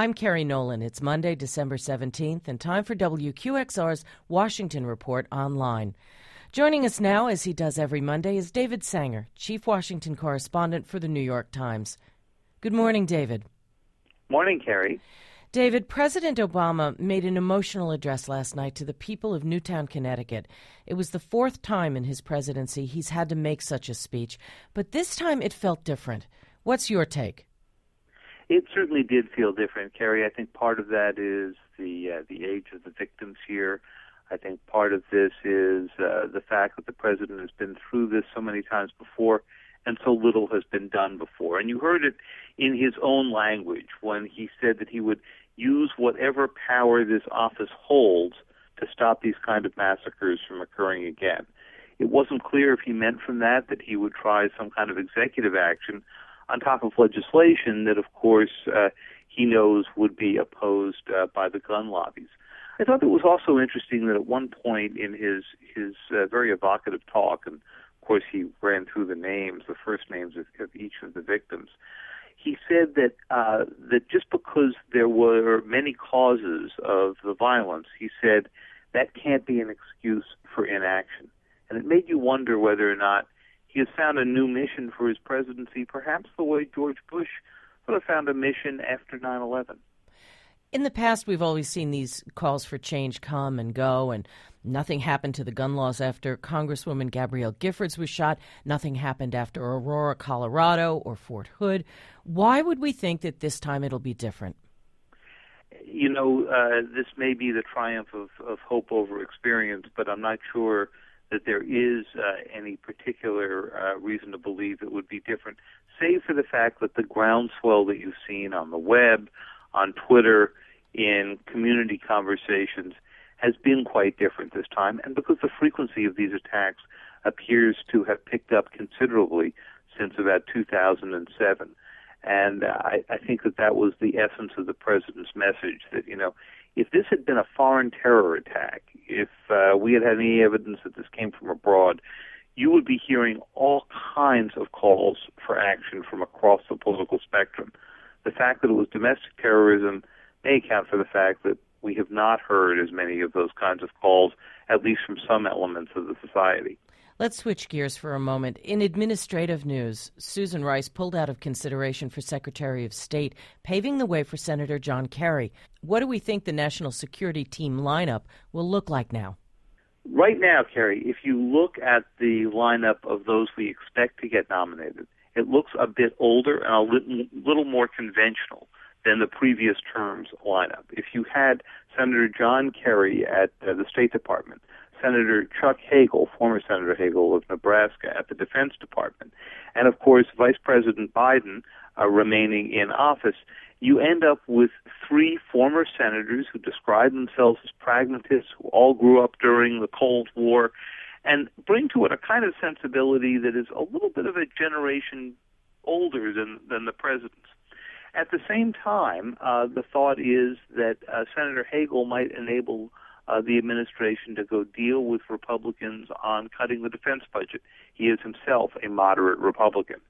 I'm Kerry Nolan. It's Monday, December 17th, and time for WQXR's Washington Report online. Joining us now, as he does every Monday, is David Sanger, Chief Washington Correspondent for the New York Times. Good morning, David. Morning, Kerry. David, President Obama made an emotional address last night to the people of Newtown, Connecticut. It was the fourth time in his presidency he's had to make such a speech, but this time it felt different. What's your take? It certainly did feel different, Kerry. I think part of that is the uh, the age of the victims here. I think part of this is uh, the fact that the president has been through this so many times before, and so little has been done before. And you heard it in his own language when he said that he would use whatever power this office holds to stop these kind of massacres from occurring again. It wasn't clear if he meant from that that he would try some kind of executive action on top of legislation that, of course, uh, he knows would be opposed uh, by the gun lobbies. I thought it was also interesting that at one point in his his uh, very evocative talk, and of course he ran through the names, the first names of, of each of the victims. He said that uh, that just because there were many causes of the violence, he said that can't be an excuse for inaction, and it made you wonder whether or not he has found a new mission for his presidency, perhaps the way George Bush would have found a mission after 9 11. In the past, we've always seen these calls for change come and go, and nothing happened to the gun laws after Congresswoman Gabrielle Giffords was shot. Nothing happened after Aurora, Colorado, or Fort Hood. Why would we think that this time it'll be different? You know, uh, this may be the triumph of, of hope over experience, but I'm not sure that there is uh, any particular uh, reason to believe it would be different, save for the fact that the groundswell that you've seen on the web, on Twitter, in community conversations has been quite different this time, and because the frequency of these attacks appears to have picked up considerably since about 2007. And uh, I, I think that that was the essence of the president's message that, you know, if this had been a foreign terror attack, if uh, we had had any evidence that this came from abroad, you would be hearing all kinds of calls for action from across the political spectrum. The fact that it was domestic terrorism may account for the fact that we have not heard as many of those kinds of calls, at least from some elements of the society. Let's switch gears for a moment. In administrative news, Susan Rice pulled out of consideration for Secretary of State, paving the way for Senator John Kerry. What do we think the national security team lineup will look like now? Right now, Kerry, if you look at the lineup of those we expect to get nominated, it looks a bit older and a little, more conventional than the previous term's lineup. If you had Senator John Kerry at uh, the State Department, Senator Chuck Hagel, former Senator Hagel of Nebraska, at the Defense Department, and of course Vice President Biden uh, remaining in office, you end up with three former senators who describe themselves as pragmatists, who all grew up during the Cold War, and bring to it a kind of sensibility that is a little bit of a generation older than, than the president's. At the same time, uh, the thought is that uh, Senator Hagel might enable uh, the administration to go deal with Republicans on cutting the defense budget. He is himself a moderate Republican.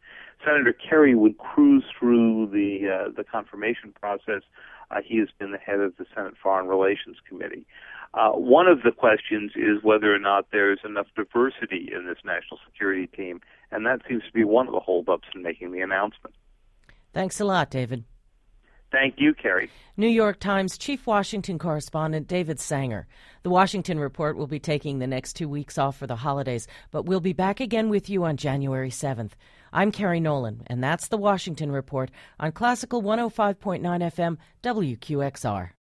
Senator Kerry would cruise through the uh, the confirmation process. Uh, he has been the head of the Senate Foreign Relations Committee. Uh, one of the questions is whether or not there's enough diversity in this national security team, and that seems to be one of the holdups in making the announcement. Thanks a lot, David. Thank you, Kerry. New York Times Chief Washington Correspondent David Sanger. The Washington Report will be taking the next two weeks off for the holidays, but we'll be back again with you on January 7th. I'm Kerry Nolan, and that's the Washington Report on Classical 105.9 FM WQXR.